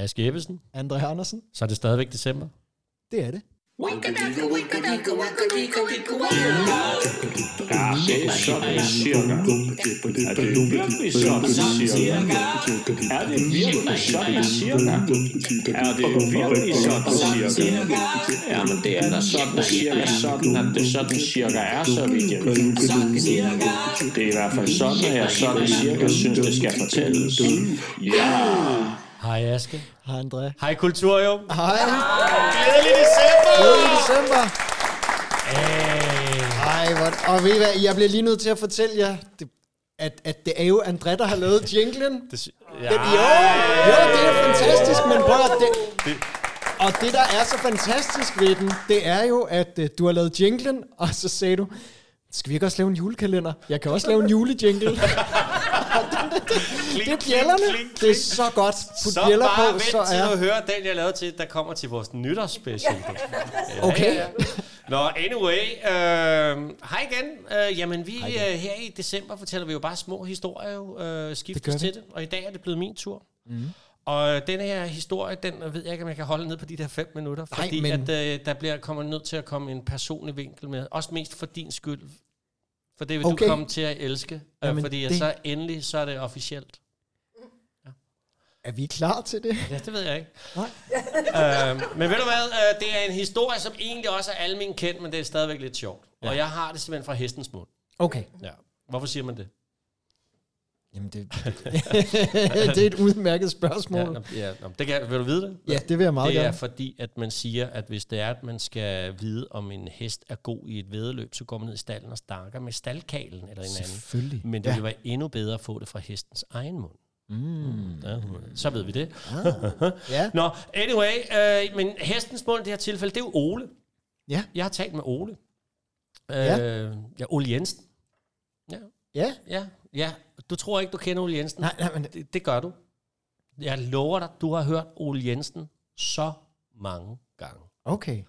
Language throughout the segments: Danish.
Aske Ebbesen. André Andersen. Så er det stadigvæk december. Det er det. Ja, det er i hvert fald sådan, at jeg sådan cirka synes, det skal fortælles. Ja! Hej Aske. Hej André. Hej Kulturium. Hej. Glædelig december! Glædelig december. Hey. Ej, hvor... Og ved I hvad, jeg bliver lige nødt til at fortælle jer, det, at, at det er jo André, der har lavet jinglen. Det, sy- Den, jo, jo, det er fantastisk, men prøv at det, Og det, der er så fantastisk ved den, det er jo, at uh, du har lavet jinglen, og så sagde du, skal vi ikke også lave en julekalender? Jeg kan også lave en julejingle. det er bjællerne. Det er så godt. Put Så bjæller bare på, vent så til er... at høre den, jeg lavede til, der kommer til vores nytårsspecial. Ja, Okay. ja, ja. Nå, anyway. Øh, hej igen. Øh, jamen, vi øh, her i december fortæller vi jo bare små historier, jo, øh, Det skiftes vi. til det. Og i dag er det blevet min tur. Mm. Og den her historie, den ved jeg ikke, om jeg kan holde ned på de der fem minutter. Nej, Fordi men- at, øh, der bliver, kommer nødt til at komme en personlig vinkel med. Også mest for din skyld. For det vil Okay. du komme til at elske. Øh, Jamen, fordi det- så endelig, så er det officielt. Er vi klar til det? Ja, det ved jeg ikke. Nej. øhm, men ved du hvad, øh, det er en historie, som egentlig også er almen kendt, men det er stadigvæk lidt sjovt. Ja. Og jeg har det simpelthen fra hestens mund. Okay. Ja. Hvorfor siger man det? Jamen, det, det er et udmærket spørgsmål. Ja, ja, det kan, vil du vide det? Ja, det vil jeg meget det er gerne. fordi, at man siger, at hvis det er, at man skal vide, om en hest er god i et vedløb, så går man ned i stallen og snakker med staldkalen eller en anden. Selvfølgelig. Men det Ja. ville være endnu bedre at få det fra hestens egen mund. Mm. Ja, så ved vi det. Ja. Nå, anyway, øh, men hestens mund i det her tilfælde, det er jo Ole. Ja. Jeg har talt med Ole. Øh, Ja. ja, Ole Jensen. Ja, Ja. ja, ja. Du tror ikke, du kender Ole Jensen? Nej, nej, men Det, det gør du. Jeg lover dig, du har hørt Ole Jensen så mange gange. okay.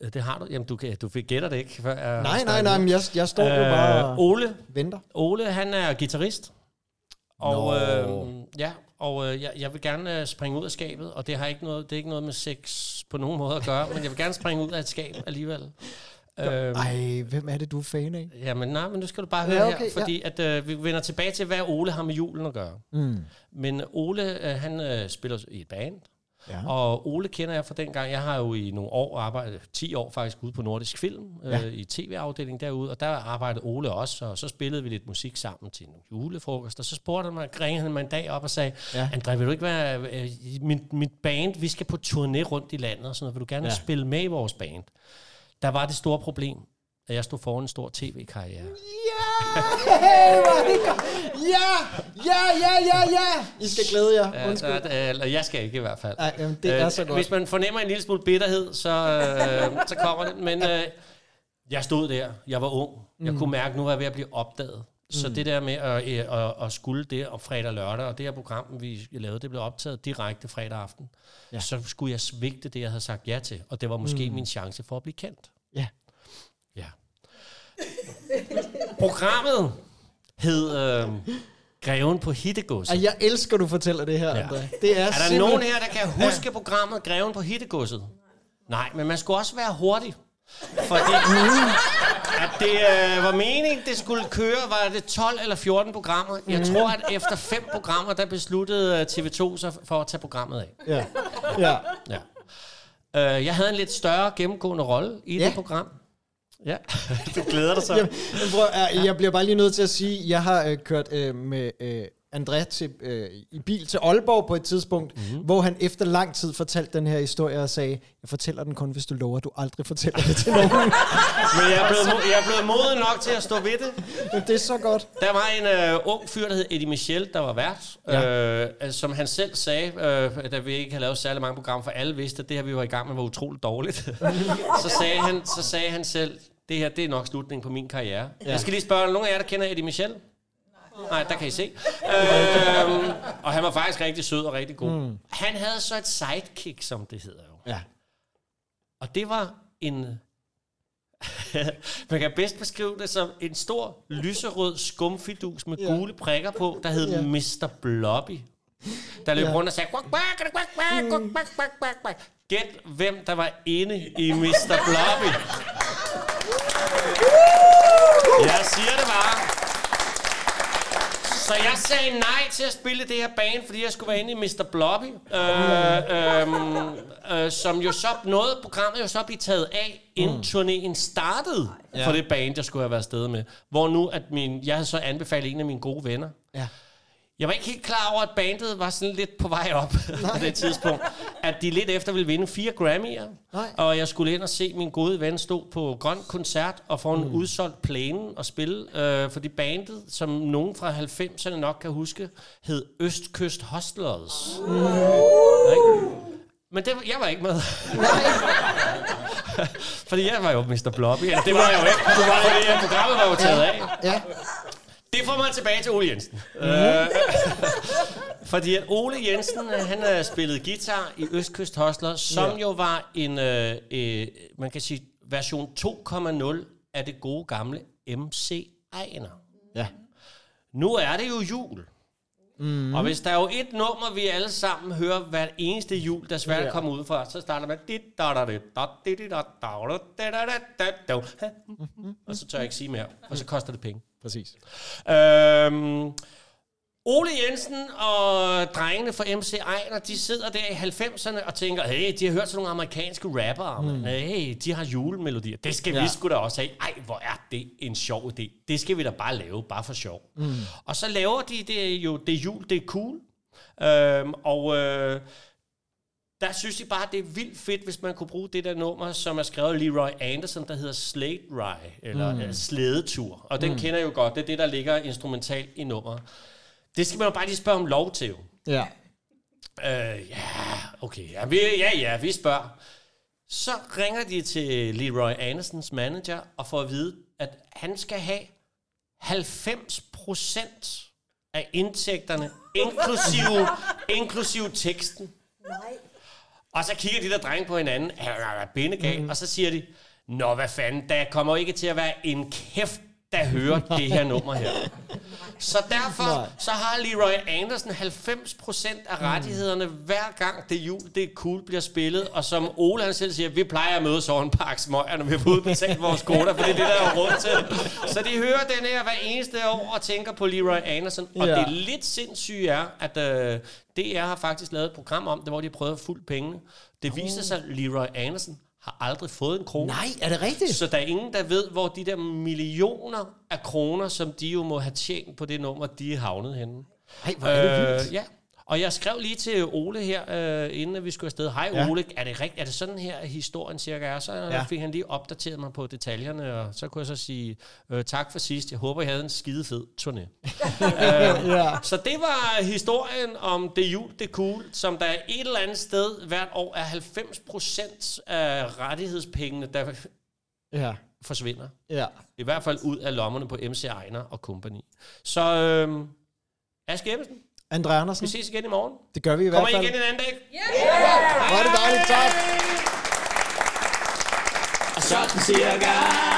Øh, Det har du. Jamen, du, du fik gætter det ikke, før jeg Nej, nej, nej, men jeg, jeg står jo bare Øh, Ole, venter. Ole, han er guitarist. Og, Nå. øh, ja, og øh, jeg, jeg vil gerne øh, springe ud af skabet, og det har ikke noget, det er ikke noget med sex på nogen måde at gøre, men jeg vil gerne springe ud af et skab alligevel. Øhm, Ej, hvem er det, du er fan af? Jamen nej, men nu skal du bare Ja, høre okay, her, fordi at, øh, vi vender tilbage til, hvad Ole har med julen at gøre. Mm. Men Ole, øh, han øh, spiller i et band, Ja. og Ole kender jeg fra dengang. Jeg har jo i nogle år arbejdet, 10 år faktisk, ude på Nordisk Film, øh, Ja. i tv-afdelingen derude, og der arbejdede Ole også, og så spillede vi lidt musik sammen til en julefrokost, og så spurgte han mig, ringede han mig en dag op og sagde, Ja. ja. André, vil du ikke være, øh, mit, mit band, vi skal på turné rundt i landet, og sådan noget, vil du gerne Ja. ja. spille med i vores band? Der var det store problem, at jeg stod foran en stor tv-karriere. Ja! Hey, ja! Ja, ja, ja, ja! I skal glæde jer. Ja, Undskyld. der, eller jeg skal ikke i hvert fald. Ej, jamen, det er så godt. Øh, Hvis man fornemmer en lille smule bitterhed, så, øh, så kommer det. Men øh, jeg stod der, jeg var ung. Jeg Mm. kunne mærke, at nu var jeg ved at blive opdaget. Så det der med at, øh, at, at skulle det om fredag og lørdag, og det her program, vi lavede, det blev optaget direkte fredag aften, Ja. så skulle jeg svigte det, jeg havde sagt ja til. Og det var måske mm. min chance for at blive kendt. Ja. Ja. Programmet hed øh, Greven på Hittegodset. Ej, jeg elsker, du fortæller det her, Ja. André. Det er, Er der simpelthen- nogen her, der kan huske ja. programmet Greven på Hittegodset? Nej, men man skulle også være hurtig. Fordi at det øh, var meningen, det skulle køre, var det 12 eller 14 programmer. Jeg tror, at efter fem programmer, der besluttede øh, TV2 sig for at tage programmet af. Ja. ja. Ja. Øh, jeg havde en lidt større gennemgående rolle i Ja. det program. Ja, du glæder dig så. Jamen, men prøv, jeg, jeg bliver bare lige nødt til at sige, jeg har øh, kørt øh, med øh, André til, øh, i bil til Aalborg på et tidspunkt, mm-hmm. hvor han efter lang tid fortalte den her historie og sagde, jeg fortæller den kun, hvis du lover, at du aldrig fortæller det til nogen. Men jeg er, blevet, mo- jeg er blevet moden nok til at stå ved det. Men det er så godt. Der var en øh, ung fyr, der hed Eddie Michel, der var vært, Ja. øh, som han selv sagde, øh, da vi ikke havde lavet særlig mange programmer, for alle vidste, at det her, vi var i gang med, var utroligt dårligt. så, sagde han, så sagde han selv, det her, det er nok slutningen på min karriere. Ja. Jeg skal lige spørge, er der nogen af jer, der kender Eddie Michel? Nej, der kan I se. øhm, og han var faktisk rigtig sød og rigtig god. Mm. Han havde så et sidekick, som det hedder jo. Ja. Og det var en... man kan bedst beskrive det som en stor lyserød skumfidus med ja. gule prikker på, der hed ja. Mr. Blobby. Der løb ja. rundt og sagde... Quack, quack, quack, quack, quack, quack, quack, quack. Gæt, hvem der var inde i Mr. Blobby. Jeg siger det bare. Så jeg sagde nej til at spille det her band, fordi jeg skulle være inde i Mr. Blobby. Øh, øh, øh, som jo så nåede, programmet jo så blive taget af, inden turnéen startede for det band, jeg skulle have været afsted med. Hvor nu, at min, jeg havde så anbefalet en af mine gode venner. Ja. Jeg var ikke helt klar over, at bandet var sådan lidt på vej op på det tidspunkt. At de lidt efter ville vinde fire Grammy'er. Nej. Og jeg skulle ind og se min gode ven stå på Grøn Koncert og få en mm. udsolgt plæne og spille. Øh, fordi bandet, som nogen fra 90'erne nok kan huske, hed Østkyst Hostlers. Mm. Men det, jeg var ikke med. fordi jeg var jo Mr. Blobby. Eller det var jeg jo ikke. Fordi øh, programmet var jo taget af. Ja. Det får man tilbage til Ole Jensen. Mm. Øh, fordi at Ole Jensen, øh, han har spillet guitar i Østkyst Hostler, som ja. jo var en, øh, øh, man kan sige, version 2.0 af det gode gamle MC Ejner. Ja. Nu er det jo jul. Mm. Og hvis der er jo et nummer, vi alle sammen hører hver eneste jul, der svært ja. kommer ud fra, så starter man... Og så tør jeg ikke sige mere, og så koster det penge. Præcis. Øhm, Ole Jensen og drengene fra MC Ejner, de sidder der i 90'erne og tænker, hey, de har hørt sådan nogle amerikanske rappere, mm. hey, de har julemelodier. Det skal ja. Vi sgu da også have. Ej, hvor er det en sjov idé. Det skal vi da bare lave, bare for sjov. Mm. Og så laver de det jo, det er jul, det er cool. Øhm, og øh, der synes jeg bare, det er vildt fedt, hvis man kunne bruge det der nummer, som er skrevet Leroy Anderson, der hedder Slate Ride, eller mm. Slædetur. Og den mm. kender jeg jo godt. Det er det, der ligger instrumentalt i nummeret. Det skal man jo bare lige spørge om lov til. jo. Ja. Øh, ja, okay. Ja, vi, ja, ja, vi spørger. Så ringer de til Leroy Andersons manager og får at vide, at han skal have 90 procent af indtægterne, inklusive, inklusive teksten. Nej. Og så kigger de der drenge på hinanden, bindegal, mm. og så siger de, Nå, hvad fanden, der kommer ikke til at være en kæft, der hører det her nummer her. Så derfor så har Leroy Andersen 90% af rettighederne, hver gang det jul, det er cool, bliver spillet. Og som Ole han selv siger, vi plejer at mødes over en pakke smøger, når vi har fået udbetalt vores koder, for det er det, der er råd til. Så de hører den her hver eneste år og tænker på Leroy Andersen. Og Ja. det lidt sindssyge er, at øh, DR har faktisk lavet et program om det, hvor de prøvede at fulde pengene. Det viser sig, at Leroy Andersen har aldrig fået en krone. Nej, er det rigtigt? Så der er ingen, der ved, hvor de der millioner af kroner, som de jo må have tjent på det nummer, de er havnet henne. Nej, hvor er det vildt. ja. Og jeg skrev lige til Ole her, øh, inden vi skulle afsted. Hej Ja. Ole, er det, rigt, er det sådan her, historien cirka er? Så Ja. fik han lige opdateret mig på detaljerne, og så kunne jeg så sige, øh, tak for sidst. Jeg håber, I havde en skide fed turné. Ja. Så det var historien om det jul, det cool, som der et eller andet sted hvert år er 90% af rettighedspengene, der Ja. forsvinder. Ja. I hvert fald ud af lommerne på MC Ejner og company. Så øh, Aske Ebbesen, Andre Andersen, vi ses igen i morgen. det gør vi i Kommer hvert I fald. igen en anden dag? Hvor er det dejligt, tak. Sådan cirka.